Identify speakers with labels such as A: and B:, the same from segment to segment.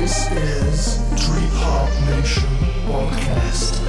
A: This is Trip Hop Nation Podcast.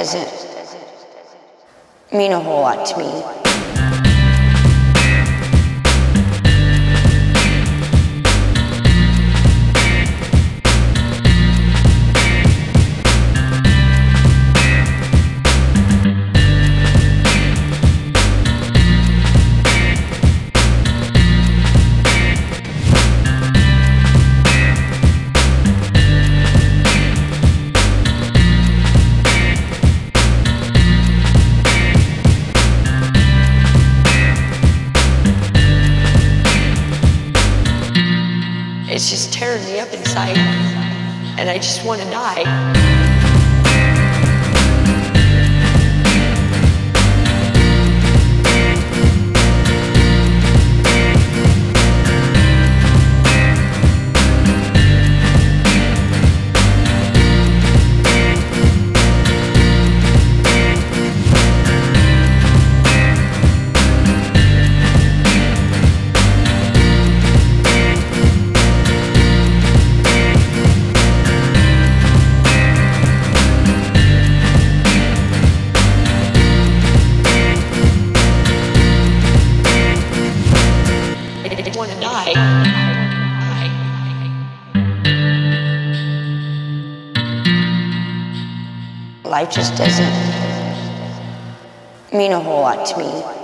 B: Doesn't mean a whole lot to me. Me up inside, and I just want to die. Just doesn't mean a whole lot to me.